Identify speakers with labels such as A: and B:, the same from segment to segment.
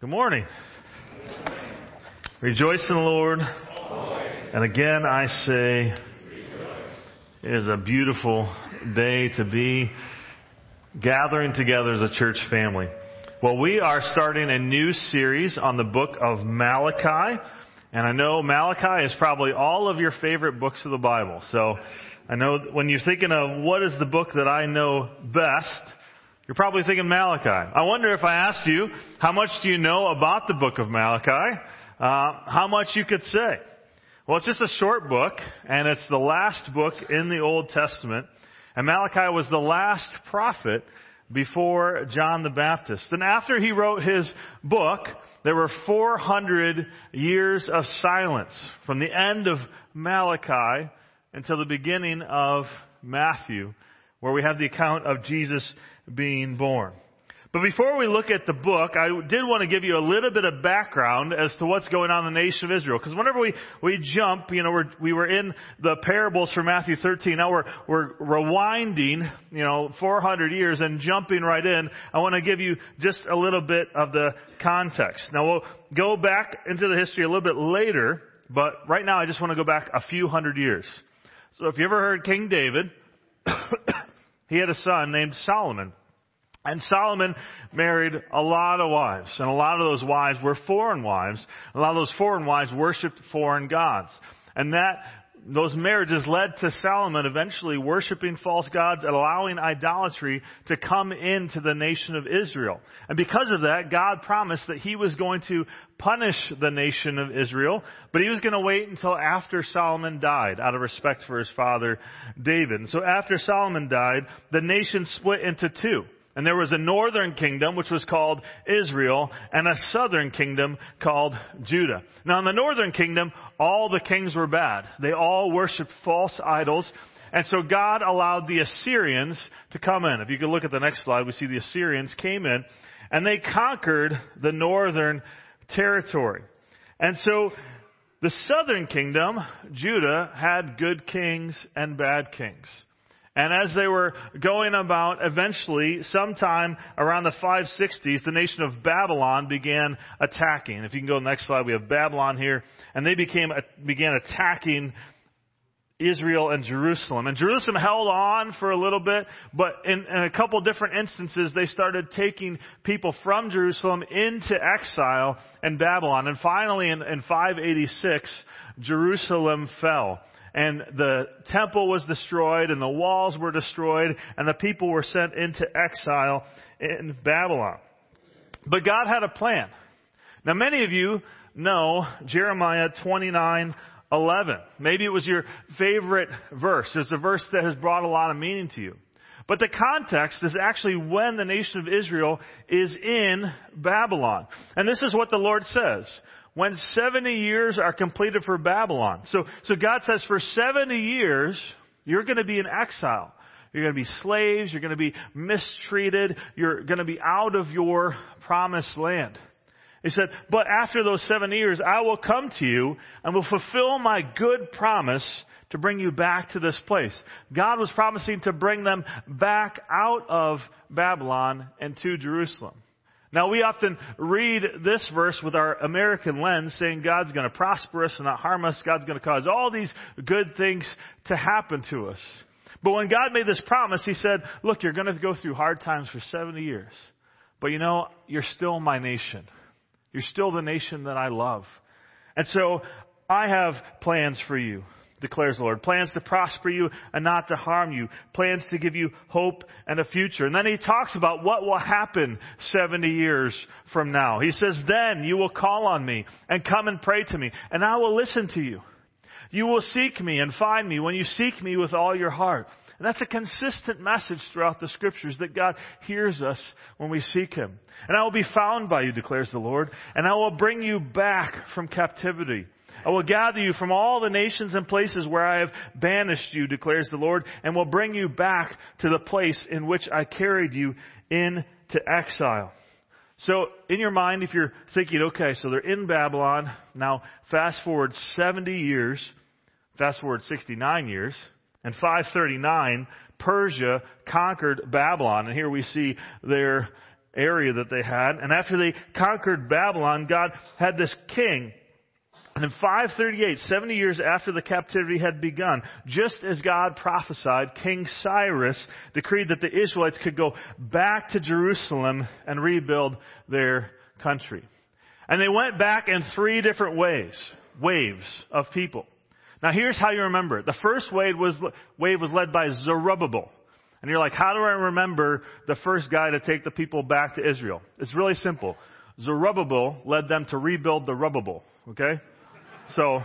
A: Good morning. Rejoice in the Lord. And again, I say, it is a beautiful day to be gathering together as a church family. Well, we are starting a new series on the book of Malachi. And I know Malachi is probably all of your favorite books of the Bible. So I know when you're thinking of what is the book that I know best, you're probably thinking Malachi. I wonder if I asked you, how much do you know about the book of Malachi? Uh, how much you could say? Well, it's just a short book, and it's the last book in the Old Testament. And Malachi was the last prophet before John the Baptist. And after he wrote his book, there were 400 years of silence from the end of Malachi until the beginning of Matthew, where we have the account of Jesus being born. But before we look at the book, I did want to give you a little bit of background as to what's going on in the nation of Israel. Because whenever we, we jump, you know, we're, we were in the parables from Matthew 13. Now we're, we're rewinding, you know, 400 years and jumping right in. I want to give you just a little bit of the context. Now we'll go back into the history a little bit later, but right now I just want to go back a few hundred years. So if you ever heard King David, he had a son named Solomon. And Solomon married a lot of wives, and a lot of those wives were foreign wives. A lot of those foreign wives worshipped foreign gods. And that, those marriages led to Solomon eventually worshiping false gods and allowing idolatry to come into the nation of Israel. And because of that, God promised that He was going to punish the nation of Israel, but He was going to wait until after Solomon died out of respect for his father David. And so after Solomon died, the nation split into two. And there was a northern kingdom, which was called Israel, and a southern kingdom called Judah. Now in the northern kingdom, all the kings were bad. They all worshiped false idols. And so God allowed the Assyrians to come in. If you could look at the next slide, we see the Assyrians came in and they conquered the northern territory. And so the southern kingdom, Judah, had good kings and bad kings. And as they were going about, eventually, sometime around the 560s, the nation of Babylon began attacking. If you can go to the next slide, we have Babylon here. And they became, began attacking Israel and Jerusalem. And Jerusalem held on for a little bit, but in, in a couple different instances, they started taking people from Jerusalem into exile in Babylon. And finally, in, in 586, Jerusalem fell and the temple was destroyed and the walls were destroyed and the people were sent into exile in Babylon. But God had a plan. Now many of you know Jeremiah 29 11. Maybe it was your favorite verse. It's a verse that has brought a lot of meaning to you. But the context is actually when the nation of Israel is in Babylon. And this is what the Lord says when 70 years are completed for Babylon. So, so God says for 70 years, you're going to be in exile. You're going to be slaves. You're going to be mistreated. You're going to be out of your promised land. He said, but after those seven years, I will come to you and will fulfill my good promise to bring you back to this place. God was promising to bring them back out of Babylon and to Jerusalem. Now we often read this verse with our American lens saying God's going to prosper us and not harm us. God's going to cause all these good things to happen to us. But when God made this promise, He said, look, you're going to go through hard times for 70 years. But you know, you're still my nation. You're still the nation that I love. And so I have plans for you declares the Lord. Plans to prosper you and not to harm you. Plans to give you hope and a future. And then he talks about what will happen 70 years from now. He says, then you will call on me and come and pray to me and I will listen to you. You will seek me and find me when you seek me with all your heart. And that's a consistent message throughout the scriptures that God hears us when we seek Him. And I will be found by you, declares the Lord, and I will bring you back from captivity. I will gather you from all the nations and places where I have banished you, declares the Lord, and will bring you back to the place in which I carried you into exile. So, in your mind, if you're thinking, okay, so they're in Babylon, now fast forward 70 years, fast forward 69 years, and 539, Persia conquered Babylon. And here we see they're area that they had. And after they conquered Babylon, God had this king and in 538, 70 years after the captivity had begun, just as God prophesied, King Cyrus decreed that the Israelites could go back to Jerusalem and rebuild their country. And they went back in three different ways, waves of people. Now here's how you remember it. The first wave was, wave was led by Zerubbabel. And you're like, how do I remember the first guy to take the people back to Israel? It's really simple. Zerubbabel led them to rebuild the rubbable. Okay? So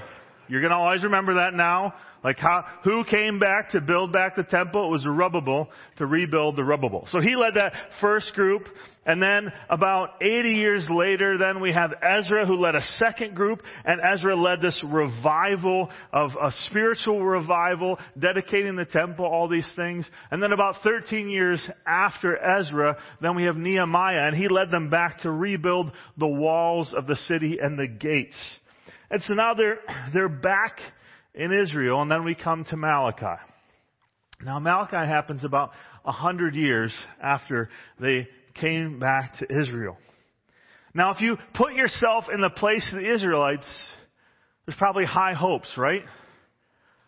A: you're going to always remember that now. Like how, who came back to build back the temple? It was Zerubbabel to rebuild the rubbable. So he led that first group. And then about 80 years later, then we have Ezra who led a second group. And Ezra led this revival of a spiritual revival, dedicating the temple, all these things. And then about 13 years after Ezra, then we have Nehemiah and he led them back to rebuild the walls of the city and the gates. And so now they're, they're back in Israel, and then we come to Malachi. Now Malachi happens about a hundred years after they came back to Israel. Now if you put yourself in the place of the Israelites, there's probably high hopes, right?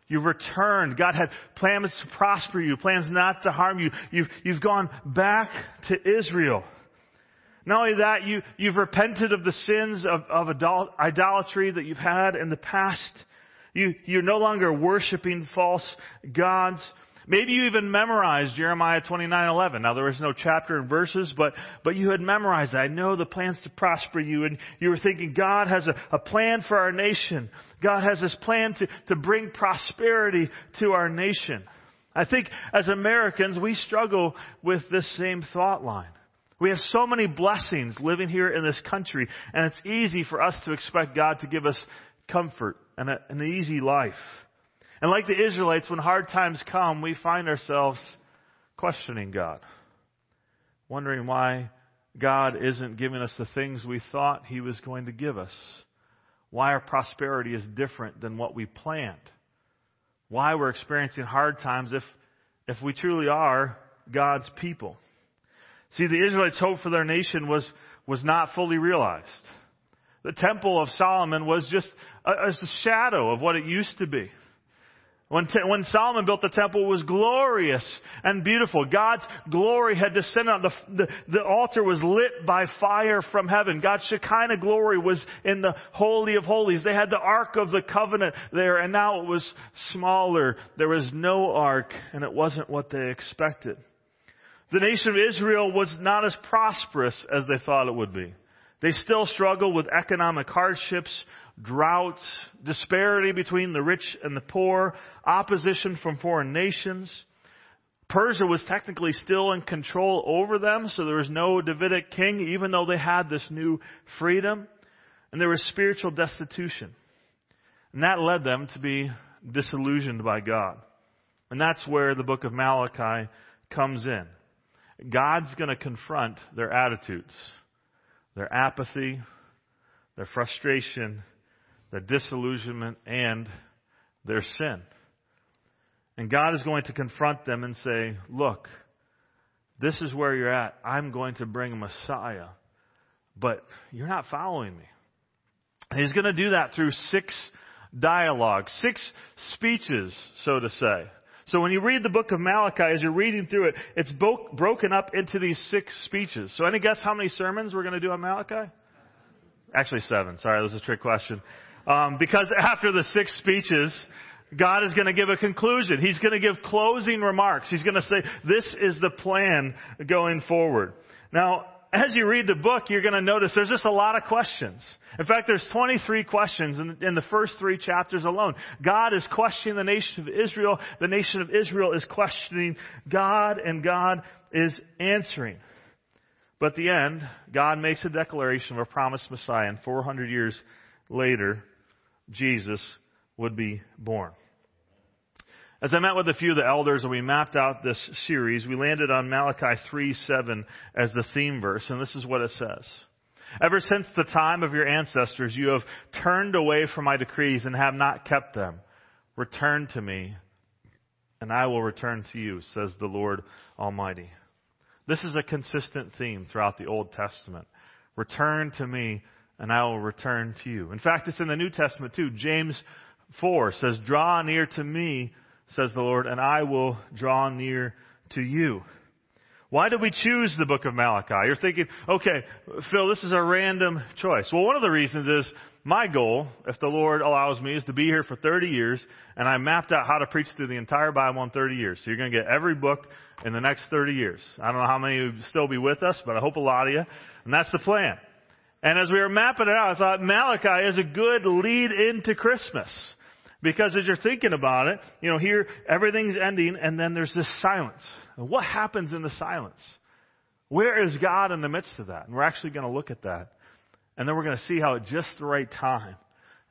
A: You've returned. God had plans to prosper you, plans not to harm you. You've, you've gone back to Israel. Not only that, you, you've repented of the sins of, of idolatry that you've had in the past. You, you're no longer worshiping false gods. Maybe you even memorized Jeremiah 29:11. Now there was no chapter and verses, but but you had memorized. I know the plans to prosper you, and you were thinking God has a, a plan for our nation. God has this plan to to bring prosperity to our nation. I think as Americans we struggle with this same thought line. We have so many blessings living here in this country, and it's easy for us to expect God to give us comfort and a, an easy life. And like the Israelites, when hard times come, we find ourselves questioning God, wondering why God isn't giving us the things we thought He was going to give us, why our prosperity is different than what we planned, why we're experiencing hard times if, if we truly are God's people. See, the Israelites' hope for their nation was, was not fully realized. The Temple of Solomon was just a, a shadow of what it used to be. When, te- when Solomon built the temple, it was glorious and beautiful. God's glory had descended on the, the, the altar was lit by fire from heaven. God's Shekinah glory was in the Holy of Holies. They had the Ark of the Covenant there, and now it was smaller. There was no Ark, and it wasn't what they expected. The nation of Israel was not as prosperous as they thought it would be. They still struggle with economic hardships, droughts, disparity between the rich and the poor, opposition from foreign nations. Persia was technically still in control over them, so there was no Davidic king, even though they had this new freedom. And there was spiritual destitution. And that led them to be disillusioned by God. And that's where the book of Malachi comes in. God's going to confront their attitudes, their apathy, their frustration, their disillusionment, and their sin. And God is going to confront them and say, Look, this is where you're at. I'm going to bring a Messiah, but you're not following me. And he's going to do that through six dialogues, six speeches, so to say. So when you read the book of Malachi, as you're reading through it, it's bo- broken up into these six speeches. So any guess how many sermons we're going to do on Malachi? Actually seven. Sorry, that was a trick question. Um, because after the six speeches, God is going to give a conclusion. He's going to give closing remarks. He's going to say, this is the plan going forward. Now, as you read the book, you're going to notice there's just a lot of questions. In fact, there's 23 questions in, in, the first three chapters alone. God is questioning the nation of Israel. The nation of Israel is questioning God, and God is answering. But at the end, God makes a declaration of a promised Messiah, and 400 years later, Jesus would be born. As I met with a few of the elders and we mapped out this series, we landed on Malachi 3 7 as the theme verse, and this is what it says. Ever since the time of your ancestors, you have turned away from my decrees and have not kept them. Return to me, and I will return to you, says the Lord Almighty. This is a consistent theme throughout the Old Testament. Return to me, and I will return to you. In fact, it's in the New Testament too. James 4 says, Draw near to me, says the Lord, and I will draw near to you. Why did we choose the book of Malachi? You're thinking, okay, Phil, this is a random choice. Well, one of the reasons is my goal, if the Lord allows me, is to be here for 30 years, and I mapped out how to preach through the entire Bible in 30 years. So you're going to get every book in the next 30 years. I don't know how many will still be with us, but I hope a lot of you. And that's the plan. And as we were mapping it out, I thought Malachi is a good lead into Christmas. Because as you're thinking about it, you know, here everything's ending and then there's this silence. what happens in the silence? Where is God in the midst of that? And we're actually going to look at that. And then we're going to see how at just the right time,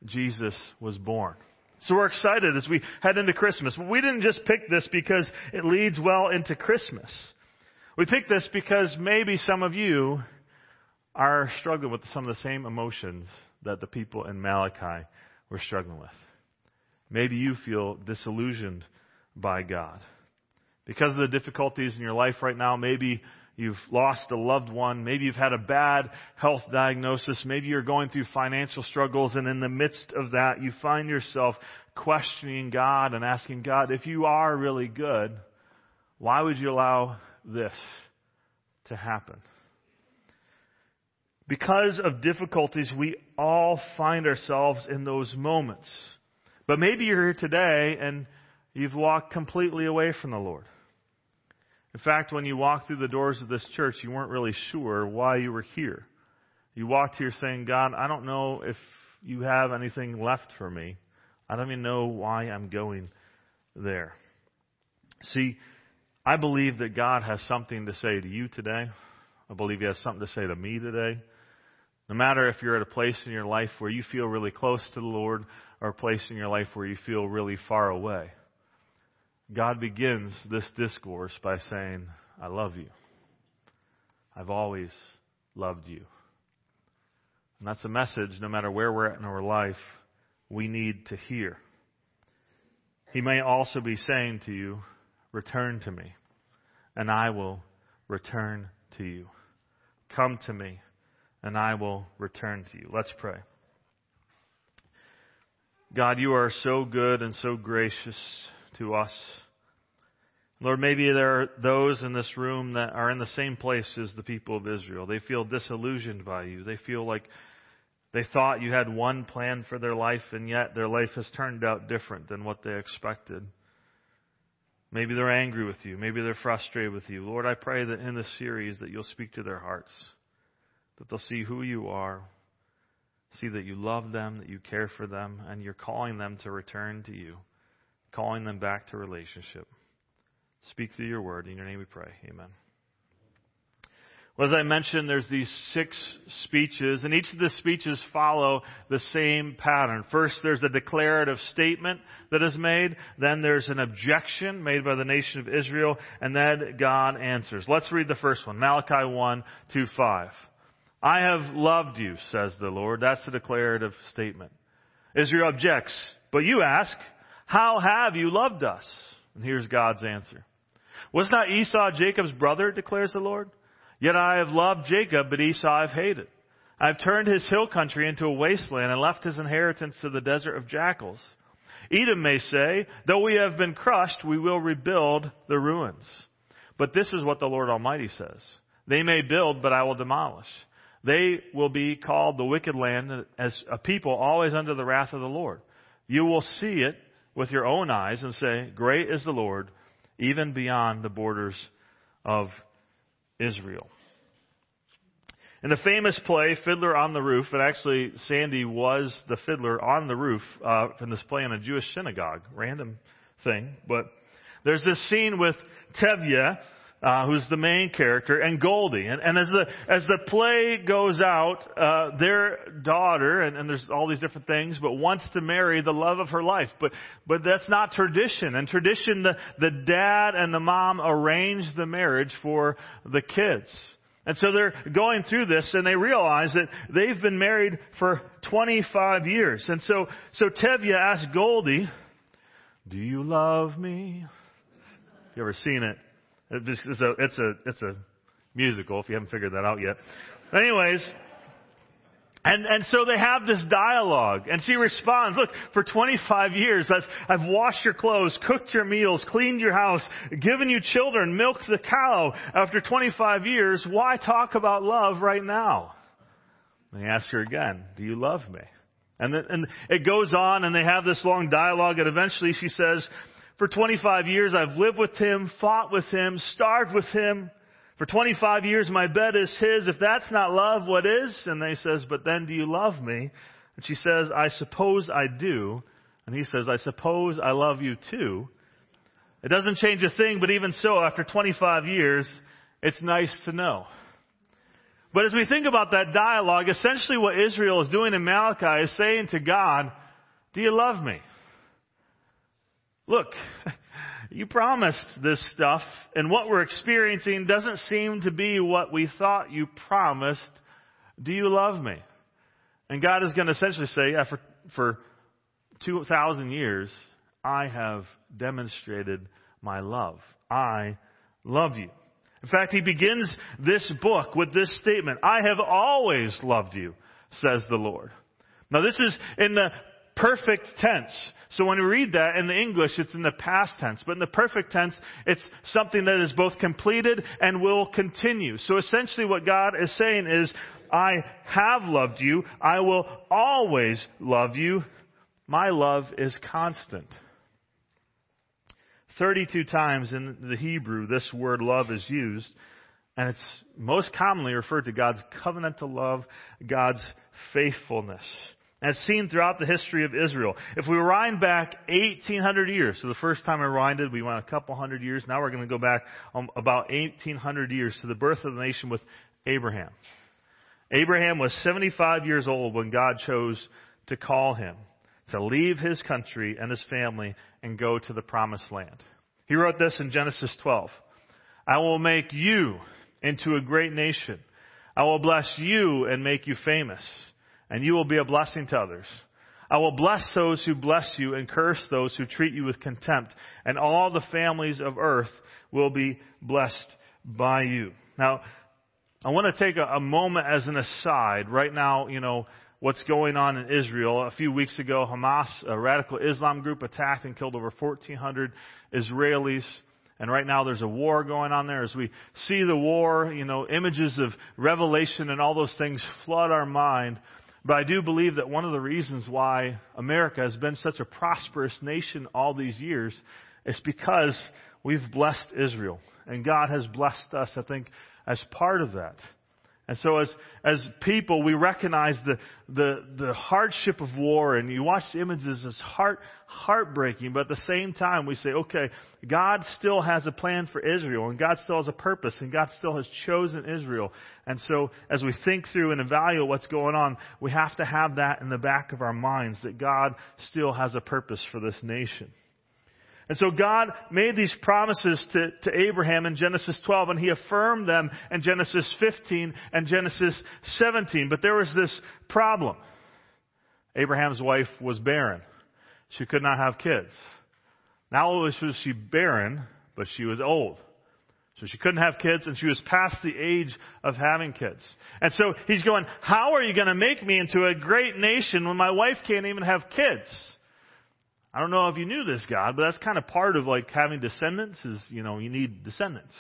A: Jesus was born. So we're excited as we head into Christmas. We didn't just pick this because it leads well into Christmas. We picked this because maybe some of you are struggling with some of the same emotions that the people in Malachi were struggling with. Maybe you feel disillusioned by God. Because of the difficulties in your life right now, maybe you've lost a loved one, maybe you've had a bad health diagnosis, maybe you're going through financial struggles, and in the midst of that, you find yourself questioning God and asking God, if you are really good, why would you allow this to happen? Because of difficulties, we all find ourselves in those moments. But maybe you're here today and you've walked completely away from the Lord. In fact, when you walked through the doors of this church, you weren't really sure why you were here. You walked here saying, God, I don't know if you have anything left for me. I don't even know why I'm going there. See, I believe that God has something to say to you today. I believe He has something to say to me today. No matter if you're at a place in your life where you feel really close to the Lord or a place in your life where you feel really far away, God begins this discourse by saying, I love you. I've always loved you. And that's a message, no matter where we're at in our life, we need to hear. He may also be saying to you, Return to me, and I will return to you. Come to me, and I will return to you. Let's pray. God, you are so good and so gracious to us. Lord, maybe there are those in this room that are in the same place as the people of Israel. They feel disillusioned by you. They feel like they thought you had one plan for their life, and yet their life has turned out different than what they expected. Maybe they're angry with you. Maybe they're frustrated with you. Lord, I pray that in this series that you'll speak to their hearts, that they'll see who you are, see that you love them, that you care for them, and you're calling them to return to you, calling them back to relationship. Speak through your word. In your name we pray. Amen. Well, as I mentioned, there's these six speeches, and each of the speeches follow the same pattern. First, there's a declarative statement that is made. Then there's an objection made by the nation of Israel, and then God answers. Let's read the first one. Malachi 1, 2, 5. I have loved you, says the Lord. That's the declarative statement. Israel objects, but you ask, how have you loved us? And here's God's answer. Was not Esau Jacob's brother, declares the Lord? Yet I have loved Jacob, but Esau I've hated. I've turned his hill country into a wasteland and left his inheritance to the desert of jackals. Edom may say, though we have been crushed, we will rebuild the ruins. But this is what the Lord Almighty says. They may build, but I will demolish. They will be called the wicked land as a people always under the wrath of the Lord. You will see it with your own eyes and say, Great is the Lord, even beyond the borders of Israel. In the famous play, Fiddler on the Roof, and actually Sandy was the fiddler on the roof uh, in this play in a Jewish synagogue. Random thing, but there's this scene with Tevye, uh, who's the main character, and Golde. And, and as the as the play goes out, uh, their daughter, and, and there's all these different things, but wants to marry the love of her life. But but that's not tradition. And tradition, the the dad and the mom arrange the marriage for the kids. And so they're going through this and they realize that they've been married for 25 years. And so, so Tevye asks Golde, do you love me? You ever seen it? It's a, it's a, it's a musical, if you haven't figured that out yet. Anyways, and, and so they have this dialogue. And she responds, look, for 25 years I've, I've washed your clothes, cooked your meals, cleaned your house, given you children, milked the cow. After 25 years, why talk about love right now? And he asks her again, do you love me? And, then, and it goes on and they have this long dialogue and eventually she says, for 25 years I've lived with him, fought with him, starved with him. For 25 years my bed is his. If that's not love, what is? And they says, but then do you love me? And she says, I suppose I do. And he says, I suppose I love you too. It doesn't change a thing, but even so, after 25 years, it's nice to know. But as we think about that dialogue, essentially what Israel is doing in Malachi is saying to God, do you love me? Look, you promised this stuff, and what we're experiencing doesn't seem to be what we thought you promised. Do you love me? And God is going to essentially say, yeah, for, for 2,000 years, I have demonstrated my love. I love you. In fact, he begins this book with this statement, I have always loved you, says the Lord. Now this is in the perfect tense. So when we read that in the English, it's in the past tense. But in the perfect tense, it's something that is both completed and will continue. So essentially what God is saying is, I have loved you. I will always love you. My love is constant. 32 times in the Hebrew, this word love is used. And it's most commonly referred to God's covenantal love, God's faithfulness as seen throughout the history of Israel. If we rewind back 1800 years, so the first time I rewinded, we went a couple hundred years. Now we're going to go back um, about 1800 years to the birth of the nation with Abraham. Abraham was 75 years old when God chose to call him to leave his country and his family and go to the promised land. He wrote this in Genesis 12. I will make you into a great nation. I will bless you and make you famous and you will be a blessing to others. I will bless those who bless you and curse those who treat you with contempt, and all the families of earth will be blessed by you. Now, I want to take a, moment as an aside. Right now, you know, what's going on in Israel. A few weeks ago, Hamas, a radical Islam group, attacked and killed over 1,400 Israelis. And right now there's a war going on there. As we see the war, you know, images of revelation and all those things flood our mind. But I do believe that one of the reasons why America has been such a prosperous nation all these years is because we've blessed Israel. And God has blessed us, I think, as part of that. And so as, as people, we recognize the, the, the hardship of war and you watch the images, it's heart, heartbreaking, but at the same time we say, okay, God still has a plan for Israel and God still has a purpose and God still has chosen Israel. And so as we think through and evaluate what's going on, we have to have that in the back of our minds that God still has a purpose for this nation. And so God made these promises to, to Abraham in Genesis 12 and he affirmed them in Genesis 15 and Genesis 17. But there was this problem. Abraham's wife was barren. She could not have kids. Not only was she barren, but she was old. So she couldn't have kids and she was past the age of having kids. And so he's going, how are you going to make me into a great nation when my wife can't even have kids? I don't know if you knew this, God, but that's kind of part of like having descendants is, you know, you need descendants.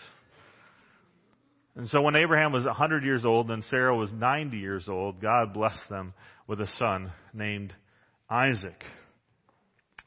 A: And so when Abraham was 100 years old and Sarah was 90 years old, God blessed them with a son named Isaac.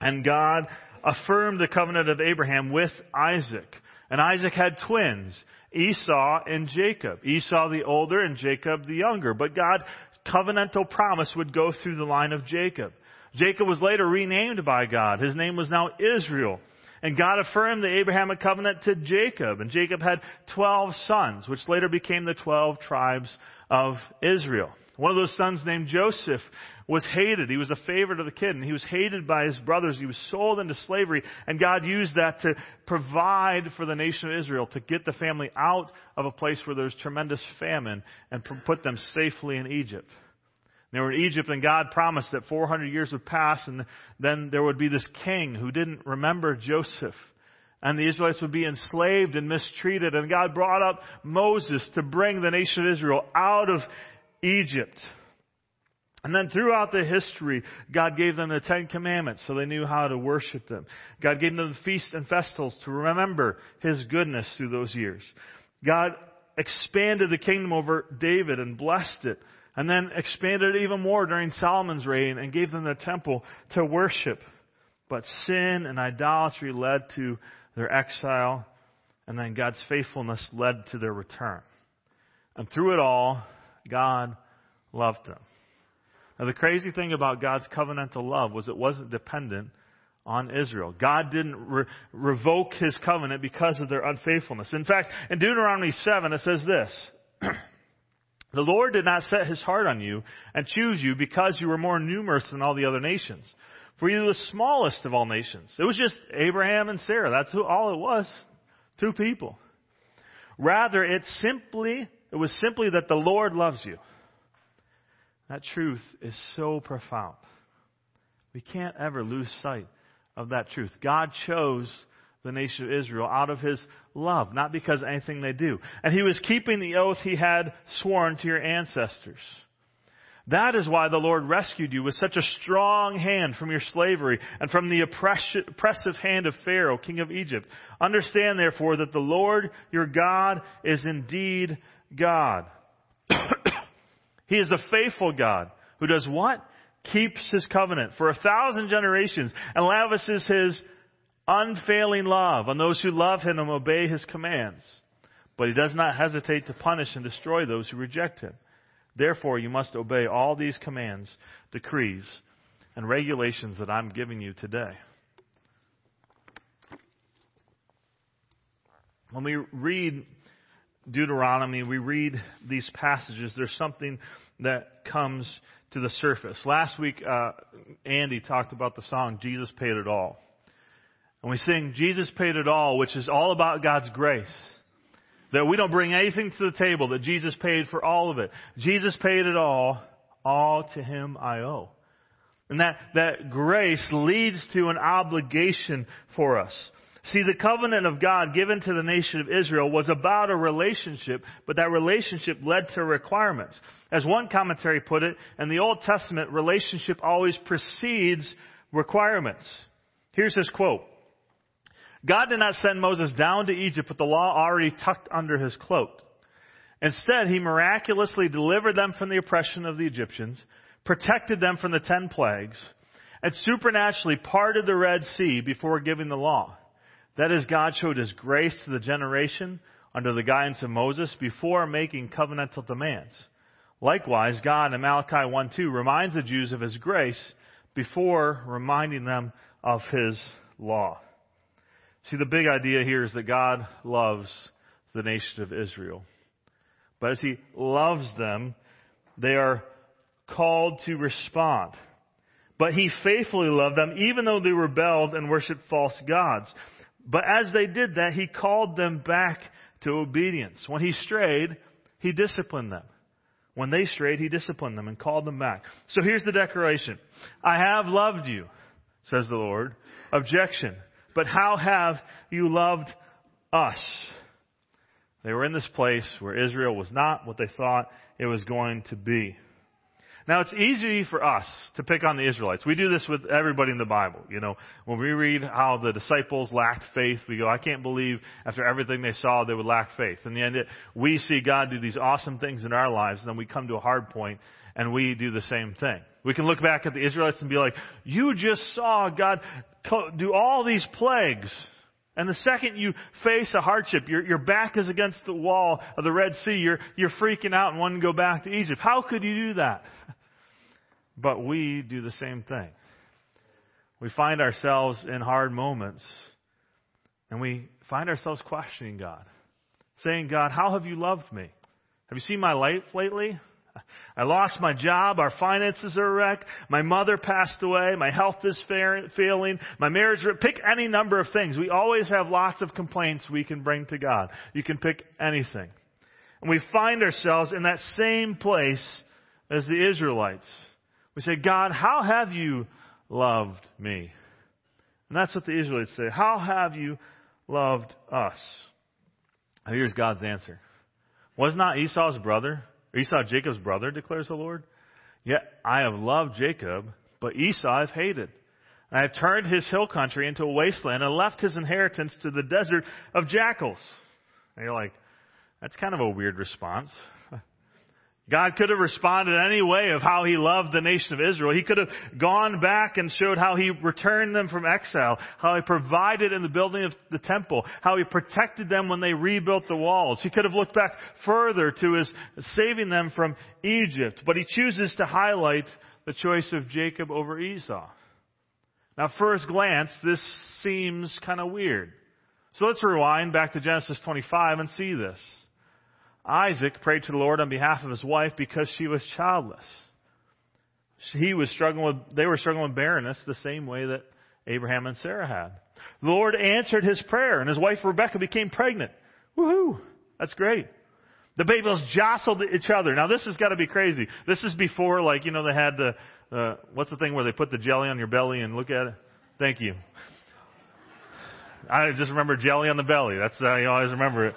A: And God affirmed the covenant of Abraham with Isaac. And Isaac had twins, Esau and Jacob. Esau the older and Jacob the younger. But God's covenantal promise would go through the line of Jacob. Jacob was later renamed by God. His name was now Israel. And God affirmed the Abrahamic covenant to Jacob. And Jacob had 12 sons, which later became the 12 tribes of Israel. One of those sons named Joseph was hated. He was a favorite of the kid and he was hated by his brothers. He was sold into slavery and God used that to provide for the nation of Israel to get the family out of a place where there's tremendous famine and put them safely in Egypt. They were in Egypt and God promised that 400 years would pass and then there would be this king who didn't remember Joseph. and the Israelites would be enslaved and mistreated. And God brought up Moses to bring the nation of Israel out of Egypt. And then throughout the history, God gave them the Ten Commandments so they knew how to worship them. God gave them the feasts and festivals to remember His goodness through those years. God expanded the kingdom over David and blessed it. And then expanded even more during Solomon's reign and gave them the temple to worship. But sin and idolatry led to their exile, and then God's faithfulness led to their return. And through it all, God loved them. Now, the crazy thing about God's covenantal love was it wasn't dependent on Israel. God didn't re- revoke his covenant because of their unfaithfulness. In fact, in Deuteronomy 7, it says this The Lord did not set his heart on you and choose you because you were more numerous than all the other nations. For you were the smallest of all nations. It was just Abraham and Sarah. That's who all it was. Two people. Rather, it simply, it was simply that the Lord loves you. That truth is so profound. We can't ever lose sight of that truth. God chose the nation of Israel out of his love, not because of anything they do. And he was keeping the oath he had sworn to your ancestors. That is why the Lord rescued you with such a strong hand from your slavery and from the oppressive hand of Pharaoh, king of Egypt. Understand therefore that the Lord your God is indeed God. he is the faithful God who does what? Keeps his covenant for a thousand generations and lavishes his unfailing love on those who love him and obey his commands. But he does not hesitate to punish and destroy those who reject him. Therefore, you must obey all these commands, decrees, and regulations that I'm giving you today. When we read Deuteronomy, we read these passages, there's something that comes to the surface. Last week, uh, Andy talked about the song, Jesus Paid It All. And we sing, Jesus Paid It All, which is all about God's grace. That we don't bring anything to the table, that Jesus paid for all of it. Jesus paid it all, all to Him I owe. And that, that grace leads to an obligation for us. See, the covenant of God given to the nation of Israel was about a relationship, but that relationship led to requirements. As one commentary put it, in the Old Testament, relationship always precedes requirements. Here's his quote. God did not send Moses down to Egypt with the law already tucked under his cloak. Instead, he miraculously delivered them from the oppression of the Egyptians, protected them from the ten plagues, and supernaturally parted the Red Sea before giving the law. That is, God showed his grace to the generation under the guidance of Moses before making covenantal demands. Likewise, God in Malachi 1:2 reminds the Jews of his grace before reminding them of his law. See, the big idea here is that God loves the nation of Israel. But as He loves them, they are called to respond. But He faithfully loved them even though they rebelled and worshiped false gods. But as they did that, He called them back to obedience. When He strayed, He disciplined them. When they strayed, He disciplined them and called them back. So here's the declaration. I have loved you, says the Lord. Objection but how have you loved us? They were in this place where Israel was not what they thought it was going to be. Now it's easy for us to pick on the Israelites. We do this with everybody in the Bible. You know, when we read how the disciples lacked faith, we go, I can't believe after everything they saw they would lack faith. In the end, we see God do these awesome things in our lives, and then we come to a hard point and we do the same thing. We can look back at the Israelites and be like, you just saw God do all these plagues. And the second you face a hardship, your, your back is against the wall of the Red Sea, you're, you're freaking out and wanting to go back to Egypt. How could you do that? But we do the same thing. We find ourselves in hard moments and we find ourselves questioning God. Saying, God, how have you loved me? Have you seen my life lately? I lost my job. Our finances are a wreck. My mother passed away. My health is failing. My marriage, pick any number of things. We always have lots of complaints we can bring to God. You can pick anything. And we find ourselves in that same place as the Israelites. We say, God, how have you loved me? And that's what the Israelites say. How have you loved us. Here's God's answer. Was not Esau's brother, Esau Jacob's brother, declares the Lord? Yet I have loved Jacob, but Esau I've hated. I have turned his hill country into a wasteland and left his inheritance to the desert of jackals. And you're like, that's kind of a weird response. God could have responded any way of how He loved the nation of Israel. He could have gone back and showed how He returned them from exile, how He provided in the building of the temple, how He protected them when they rebuilt the walls. He could have looked back further to His saving them from Egypt, but He chooses to highlight the choice of Jacob over Esau. Now, first glance, this seems kind of weird. So let's rewind back to Genesis 25 and see this. Isaac prayed to the Lord on behalf of his wife because she was childless. He was struggling with, they were struggling with barrenness the same way that Abraham and Sarah had. The Lord answered his prayer and his wife Rebecca became pregnant. Woohoo! That's great. The babies jostled each other. Now this has got to be crazy. This is before like, you know, they had the, uh, what's the thing where they put the jelly on your belly and look at it? Thank you. I just remember jelly on the belly. That's how you always remember it.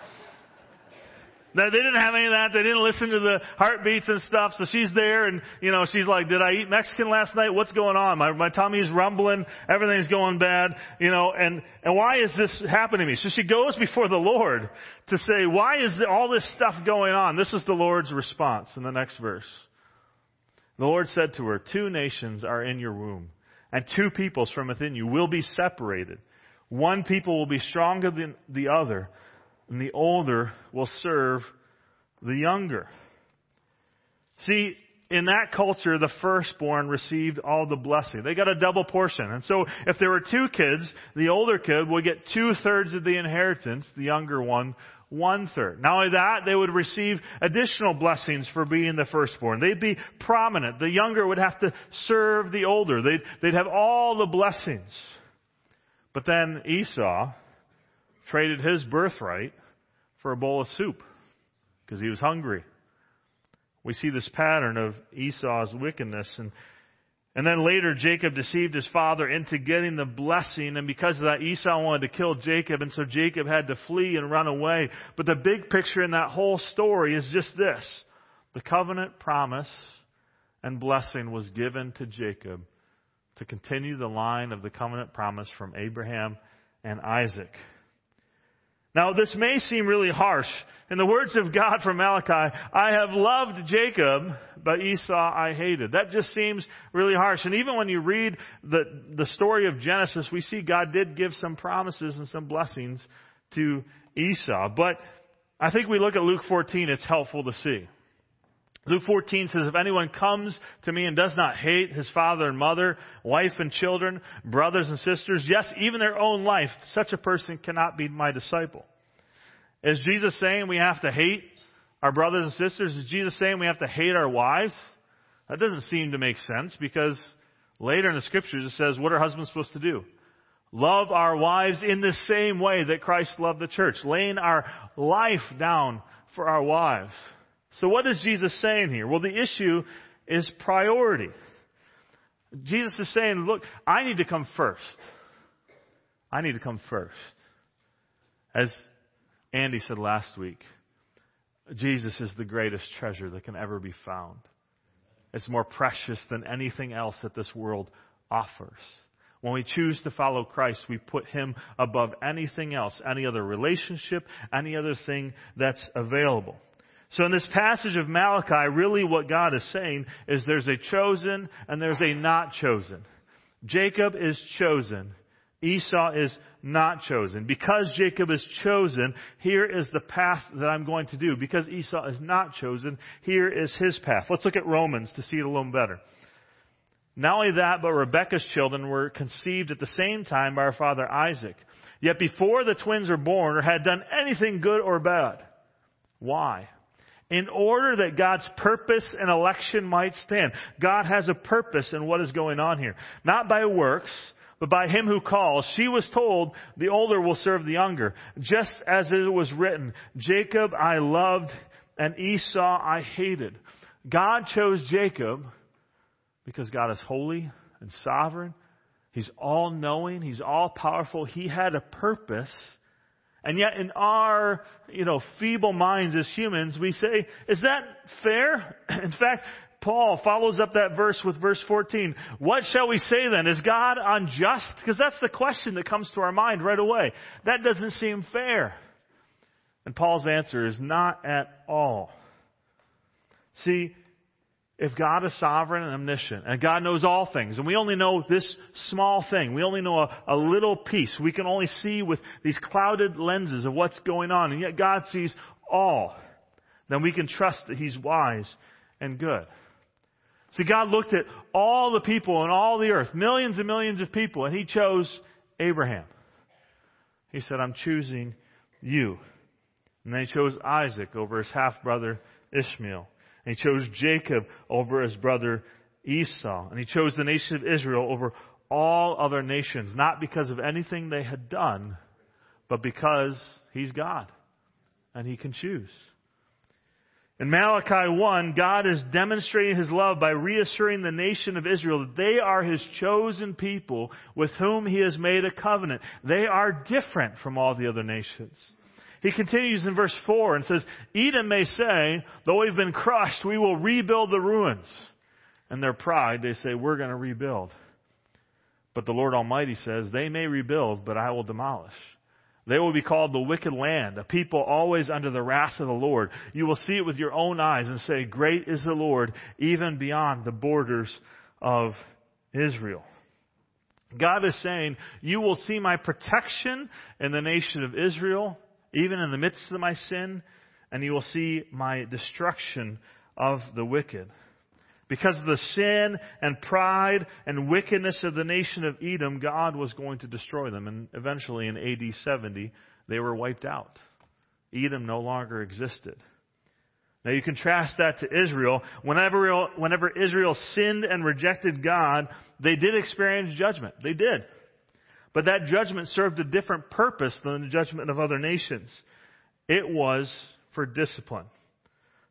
A: They didn't have any of that. They didn't listen to the heartbeats and stuff. So she's there and, you know, she's like, did I eat Mexican last night? What's going on? My, my tummy's rumbling. Everything's going bad. You know, and, and why is this happening to me? So she goes before the Lord to say, why is all this stuff going on? This is the Lord's response in the next verse. The Lord said to her, two nations are in your womb and two peoples from within you will be separated. One people will be stronger than the other and the older will serve the younger. See, in that culture, the firstborn received all the blessing. They got a double portion. And so, if there were two kids, the older kid would get two thirds of the inheritance, the younger one, one third. Not only that, they would receive additional blessings for being the firstborn. They'd be prominent. The younger would have to serve the older. They'd, they'd have all the blessings. But then Esau traded his birthright for a bowl of soup because he was hungry. We see this pattern of Esau's wickedness and and then later Jacob deceived his father into getting the blessing and because of that Esau wanted to kill Jacob and so Jacob had to flee and run away. But the big picture in that whole story is just this. The covenant promise and blessing was given to Jacob to continue the line of the covenant promise from Abraham and Isaac. Now, this may seem really harsh. In the words of God from Malachi, I have loved Jacob, but Esau I hated. That just seems really harsh. And even when you read the, the story of Genesis, we see God did give some promises and some blessings to Esau. But I think we look at Luke 14, it's helpful to see. Luke 14 says, if anyone comes to me and does not hate his father and mother, wife and children, brothers and sisters, yes, even their own life, such a person cannot be my disciple. Is Jesus saying we have to hate our brothers and sisters? Is Jesus saying we have to hate our wives? That doesn't seem to make sense because later in the scriptures it says, what are husbands supposed to do? Love our wives in the same way that Christ loved the church, laying our life down for our wives. So what is Jesus saying here? Well, the issue is priority. Jesus is saying, look, I need to come first. I need to come first. As Andy said last week, Jesus is the greatest treasure that can ever be found. It's more precious than anything else that this world offers. When we choose to follow Christ, we put Him above anything else, any other relationship, any other thing that's available. So in this passage of Malachi, really what God is saying is there's a chosen and there's a not chosen. Jacob is chosen. Esau is not chosen. Because Jacob is chosen, here is the path that I'm going to do. Because Esau is not chosen, here is his path. Let's look at Romans to see it a little better. Not only that, but Rebekah's children were conceived at the same time by our father Isaac. Yet before the twins were born or had done anything good or bad. Why? In order that God's purpose and election might stand. God has a purpose in what is going on here. Not by works, but by him who calls. She was told, the older will serve the younger. Just as it was written, Jacob I loved and Esau I hated. God chose Jacob because God is holy and sovereign. He's all knowing. He's all powerful. He had a purpose And yet in our, you know, feeble minds as humans, we say, is that fair? In fact, Paul follows up that verse with verse 14. What shall we say then? Is God unjust? Because that's the question that comes to our mind right away. That doesn't seem fair. And Paul's answer is not at all. See, if God is sovereign and omniscient, and God knows all things, and we only know this small thing, we only know a, a, little piece, we can only see with these clouded lenses of what's going on, and yet God sees all, then we can trust that He's wise and good. See, God looked at all the people and all the earth, millions and millions of people, and He chose Abraham. He said, I'm choosing you. And then He chose Isaac over his half brother Ishmael. And he chose Jacob over his brother Esau. And he chose the nation of Israel over all other nations, not because of anything they had done, but because he's God. And he can choose. In Malachi 1, God is demonstrating his love by reassuring the nation of Israel that they are his chosen people with whom he has made a covenant. They are different from all the other nations. He continues in verse 4 and says, Edom may say, though we've been crushed, we will rebuild the ruins. And their pride, they say, we're going to rebuild. But the Lord Almighty says, they may rebuild, but I will demolish. They will be called the wicked land, a people always under the wrath of the Lord. You will see it with your own eyes and say, Great is the Lord, even beyond the borders of Israel. God is saying, You will see my protection in the nation of Israel even in the midst of my sin, and you will see my destruction of the wicked. Because of the sin and pride and wickedness of the nation of Edom, God was going to destroy them. And eventually in AD 70, they were wiped out. Edom no longer existed. Now you contrast that to Israel. Whenever, whenever Israel sinned and rejected God, they did experience judgment. They did. But that judgment served a different purpose than the judgment of other nations. It was for discipline.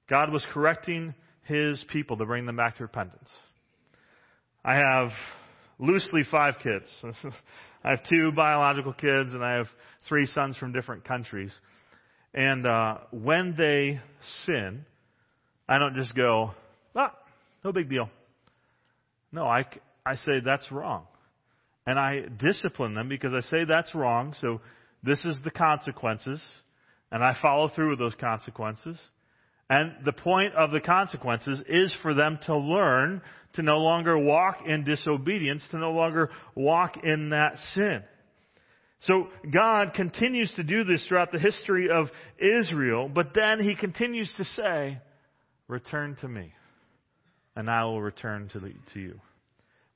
A: God was correcting his people to bring them back to repentance. I have loosely five kids. I have two biological kids and I have three sons from different countries. And uh, when they sin, I don't just go, ah, no big deal. No, I, I say that's wrong and I discipline them because I say that's wrong, so this is the consequences, and I follow through with those consequences. And the point of the consequences is for them to learn to no longer walk in disobedience, to no longer walk in that sin. So God continues to do this throughout the history of Israel, but then he continues to say, return to me, and I will return to, the, to you.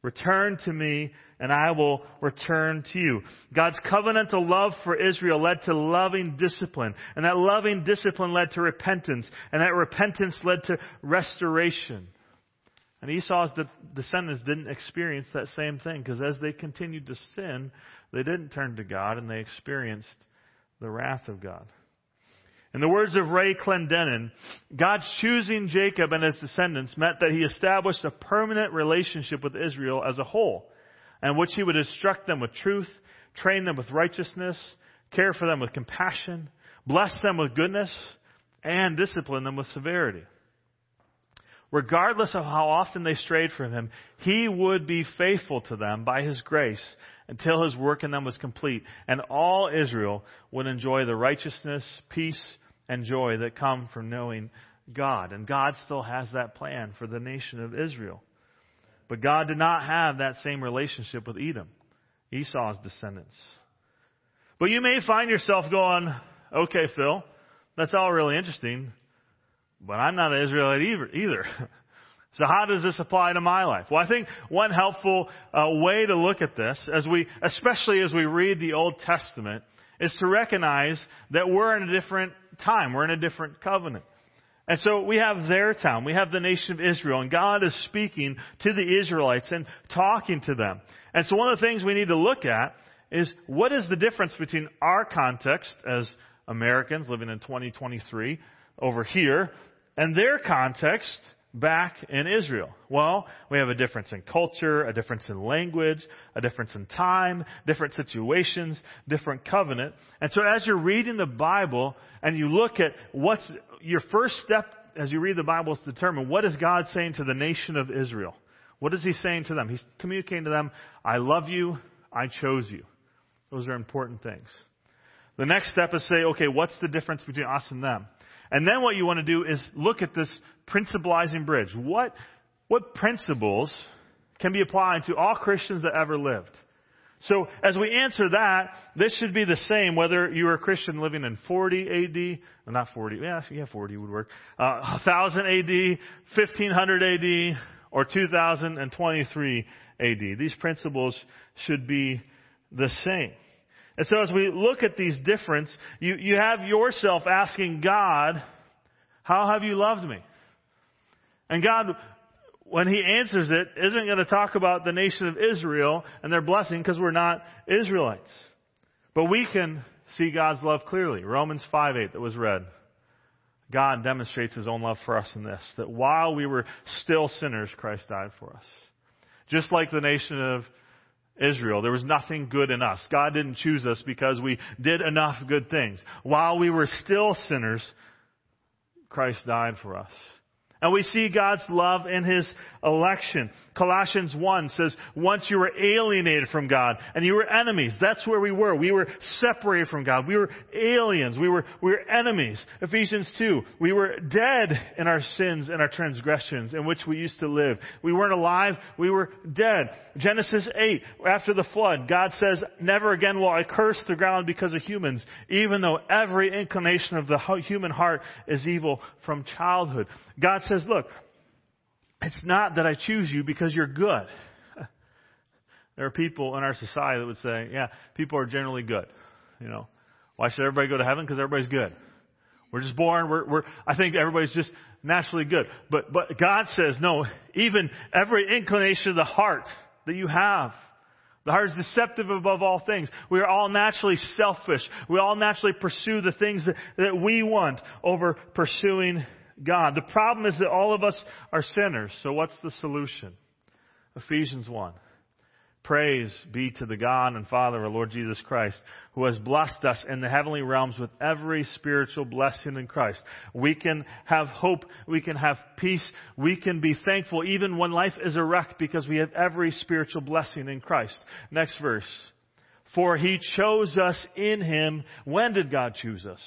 A: Return to me, and I will return to you. God's covenantal love for Israel led to loving discipline, and that loving discipline led to repentance, and that repentance led to restoration. And Esau's descendants didn't experience that same thing, because as they continued to sin, they didn't turn to God, and they experienced the wrath of God. In the words of Ray Clendenen, God's choosing Jacob and his descendants meant that he established a permanent relationship with Israel as a whole, and which he would instruct them with truth, train them with righteousness, care for them with compassion, bless them with goodness, and discipline them with severity. Regardless of how often they strayed from him, he would be faithful to them by his grace until his work in them was complete, and all Israel would enjoy the righteousness, peace, and joy that come from knowing God. And God still has that plan for the nation of Israel. But God did not have that same relationship with Edom, Esau's descendants. But you may find yourself going, okay, Phil, that's all really interesting, but I'm not an Israelite either. So how does this apply to my life? Well, I think one helpful uh, way to look at this, as we, especially as we read the Old Testament, is to recognize that we're in a different time. We're in a different covenant. And so we have their town. We have the nation of Israel. And God is speaking to the Israelites and talking to them. And so one of the things we need to look at is what is the difference between our context as Americans living in 2023 over here and their context back in Israel? Well, we have a difference in culture, a difference in language, a difference in time, different situations, different covenant. And so as you're reading the Bible and you look at what's your first step as you read the Bible is to determine what is God saying to the nation of Israel? What is he saying to them? He's communicating to them, I love you, I chose you. Those are important things. The next step is say, okay, what's the difference between us and them? And then what you want to do is look at this principlizing bridge. What, what principles can be applied to all Christians that ever lived? So as we answer that, this should be the same whether you are a Christian living in 40 AD, well, not 40, yeah, yeah, 40 would work, uh, 1000 AD, 1500 AD, or 2023 AD. These principles should be the same. And so as we look at these difference, you, you have yourself asking God, how have you loved me? And God, when He answers it, isn't going to talk about the nation of Israel and their blessing because we're not Israelites. But we can see God's love clearly. Romans 5 8 that was read. God demonstrates His own love for us in this, that while we were still sinners, Christ died for us. Just like the nation of Israel. There was nothing good in us. God didn't choose us because we did enough good things. While we were still sinners, Christ died for us. And we see God's love in His election. Colossians 1 says, once you were alienated from God and you were enemies. That's where we were. We were separated from God. We were aliens. We were, we were enemies. Ephesians 2, we were dead in our sins and our transgressions in which we used to live. We weren't alive. We were dead. Genesis 8, after the flood, God says, never again will I curse the ground because of humans, even though every inclination of the human heart is evil from childhood. God says, look, it's not that I choose you because you're good. There are people in our society that would say, yeah, people are generally good. You know, why should everybody go to heaven? Because everybody's good. We're just born. We're, we're, I think everybody's just naturally good. But, but God says, no, even every inclination of the heart that you have, the heart is deceptive above all things. We are all naturally selfish. We all naturally pursue the things that, that we want over pursuing God. The problem is that all of us are sinners. So what's the solution? Ephesians 1. Praise be to the God and Father of our Lord Jesus Christ, who has blessed us in the heavenly realms with every spiritual blessing in Christ. We can have hope. We can have peace. We can be thankful even when life is a wreck because we have every spiritual blessing in Christ. Next verse. For he chose us in him. When did God choose us?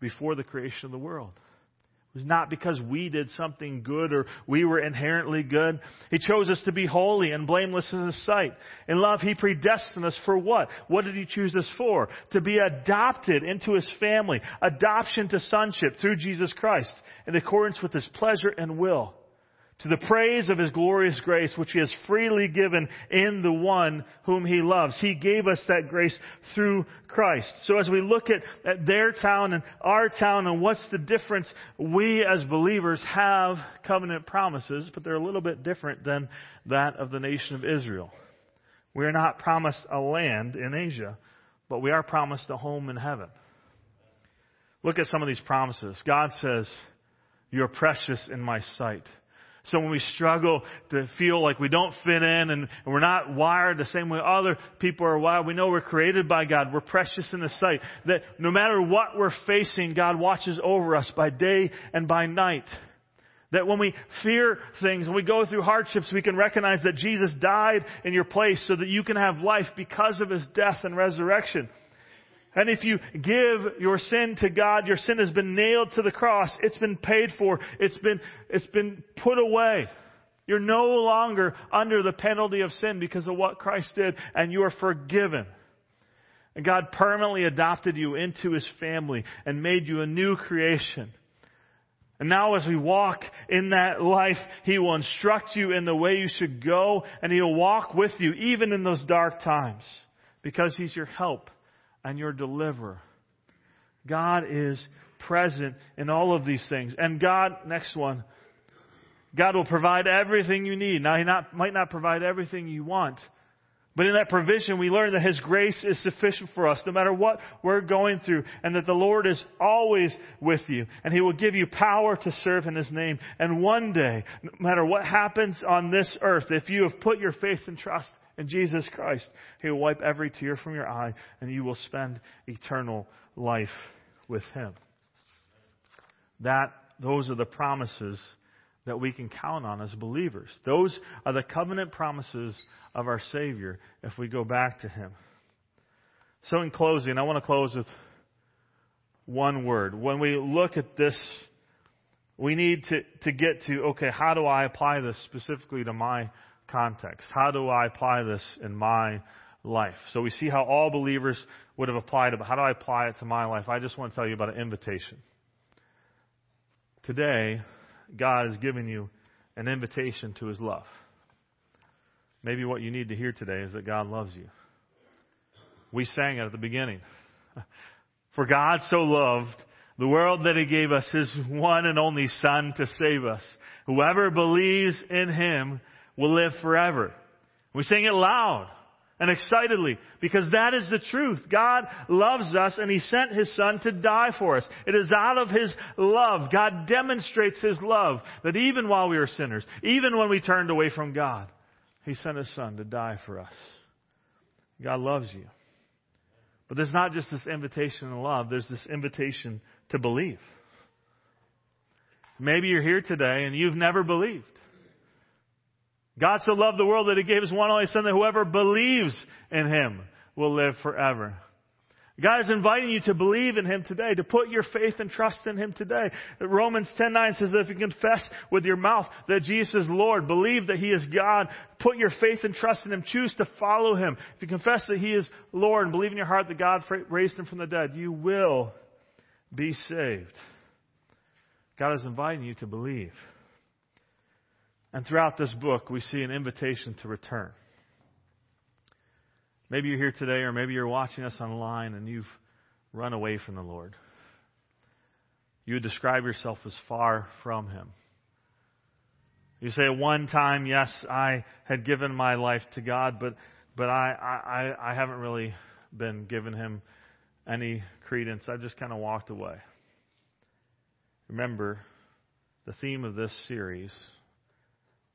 A: Before the creation of the world. It was not because we did something good or we were inherently good. He chose us to be holy and blameless in His sight. In love, He predestined us for what? What did He choose us for? To be adopted into His family. Adoption to sonship through Jesus Christ in accordance with His pleasure and will to the praise of His glorious grace, which He has freely given in the one whom He loves. He gave us that grace through Christ. So as we look at, at their town and our town and what's the difference, we as believers have covenant promises, but they're a little bit different than that of the nation of Israel. We are not promised a land in Asia, but we are promised a home in heaven. Look at some of these promises. God says, You're precious in my sight. So when we struggle to feel like we don't fit in and we're not wired the same way other people are wired, we know we're created by God. We're precious in His sight. That no matter what we're facing, God watches over us by day and by night. That when we fear things and we go through hardships, we can recognize that Jesus died in your place so that you can have life because of His death and resurrection. And if you give your sin to God, your sin has been nailed to the cross. It's been paid for. It's been, it's been put away. You're no longer under the penalty of sin because of what Christ did, and you are forgiven. And God permanently adopted you into His family and made you a new creation. And now as we walk in that life, He will instruct you in the way you should go, and He'll walk with you even in those dark times because He's your help and your deliverer. God is present in all of these things. And God, next one, God will provide everything you need. Now, He not, might not provide everything you want, But in that provision, we learn that His grace is sufficient for us no matter what we're going through and that the Lord is always with you and He will give you power to serve in His name. And one day, no matter what happens on this earth, if you have put your faith and trust in Jesus Christ, He will wipe every tear from your eye and you will spend eternal life with Him. That, those are the promises that we can count on as believers. Those are the covenant promises of our Savior if we go back to Him. So, in closing, I want to close with one word. When we look at this, we need to, to get to, okay, how do I apply this specifically to my context? How do I apply this in my life? So we see how all believers would have applied it, but how do I apply it to my life? I just want to tell you about an invitation. Today, God has given you an invitation to His love. Maybe what you need to hear today is that God loves you. We sang it at the beginning. For God so loved the world that He gave us His one and only Son to save us. Whoever believes in Him will live forever. We sing it loud and excitedly because that is the truth. God loves us and He sent His Son to die for us. It is out of His love. God demonstrates His love that even while we were sinners, even when we turned away from God, he sent His Son to die for us. God loves you. But there's not just this invitation to love, there's this invitation to believe. Maybe you're here today and you've never believed. God so loved the world that He gave His one only Son that whoever believes in Him will live forever. God is inviting you to believe in Him today, to put your faith and trust in Him today. Romans 10:9 says that if you confess with your mouth that Jesus is Lord, believe that He is God, put your faith and trust in Him, choose to follow Him. If you confess that He is Lord and believe in your heart that God raised Him from the dead, you will be saved. God is inviting you to believe. And throughout this book, we see an invitation to return. Maybe you're here today, or maybe you're watching us online and you've run away from the Lord. You would describe yourself as far from Him. You say, one time, yes, I had given my life to God, but, but I, I, I haven't really been giving Him any credence. I've just kind of walked away. Remember, the theme of this series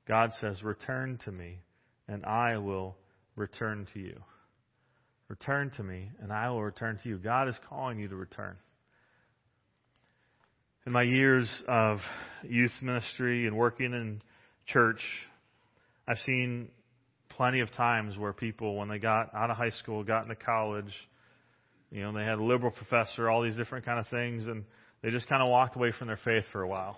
A: God says, Return to me, and I will return to you. Return to me, and I will return to you. God is calling you to return. In my years of youth ministry and working in church, I've seen plenty of times where people, when they got out of high school, got into college, you know, they had a liberal professor, all these different kind of things, and they just kind of walked away from their faith for a while.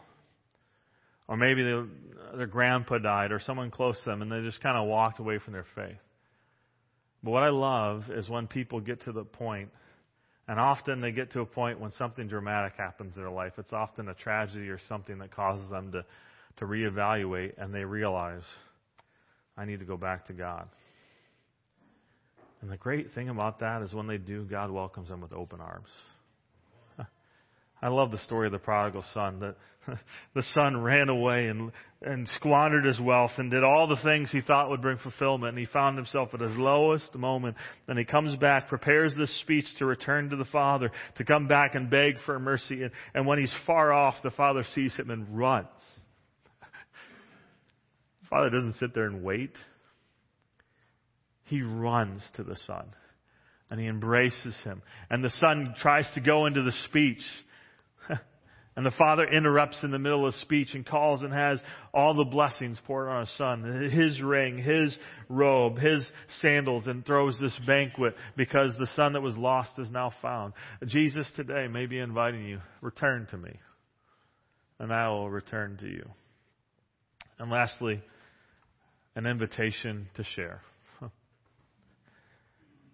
A: Or maybe they, their grandpa died or someone close to them, and they just kind of walked away from their faith. But what I love is when people get to the point, and often they get to a point when something dramatic happens in their life. It's often a tragedy or something that causes them to, to reevaluate, and they realize, I need to go back to God. And the great thing about that is when they do, God welcomes them with open arms. I love the story of the prodigal son that the son ran away and, and squandered his wealth and did all the things he thought would bring fulfillment and he found himself at his lowest moment. Then he comes back, prepares this speech to return to the father, to come back and beg for mercy. And, and when he's far off, the father sees him and runs. the father doesn't sit there and wait. He runs to the son and he embraces him. And the son tries to go into the speech and the father interrupts in the middle of speech and calls and has all the blessings poured on his son. His ring, his robe, his sandals, and throws this banquet because the son that was lost is now found. Jesus today may be inviting you, return to me, and I will return to you. And lastly, an invitation to share.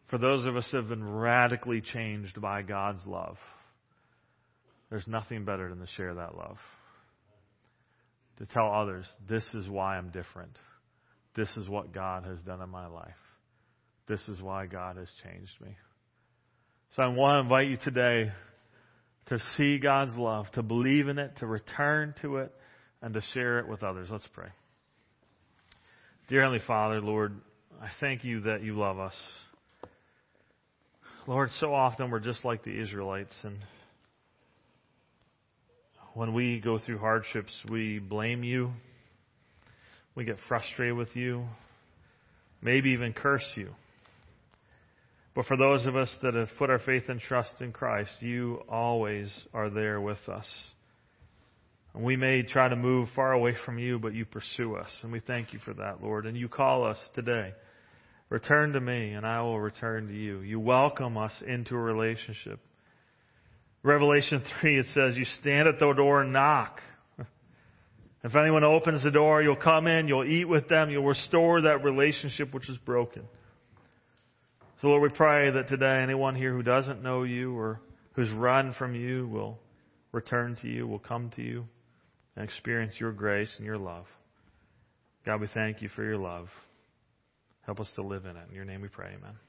A: For those of us who have been radically changed by God's love, there's nothing better than to share that love. To tell others, this is why I'm different. This is what God has done in my life. This is why God has changed me. So I want to invite you today to see God's love, to believe in it, to return to it, and to share it with others. Let's pray. Dear Heavenly Father, Lord, I thank you that you love us. Lord, so often we're just like the Israelites, and when we go through hardships, we blame you. We get frustrated with you, maybe even curse you. But for those of us that have put our faith and trust in Christ, you always are there with us. And we may try to move far away from you, but you pursue us. And we thank you for that, Lord. And you call us today. Return to me, and I will return to you. You welcome us into a relationship. Revelation 3, it says, You stand at the door and knock. If anyone opens the door, you'll come in, you'll eat with them, you'll restore that relationship which is broken. So, Lord, we pray that today anyone here who doesn't know you or who's run from you will return to you, will come to you, and experience your grace and your love. God, we thank you for your love. Help us to live in it. In your name we pray, amen.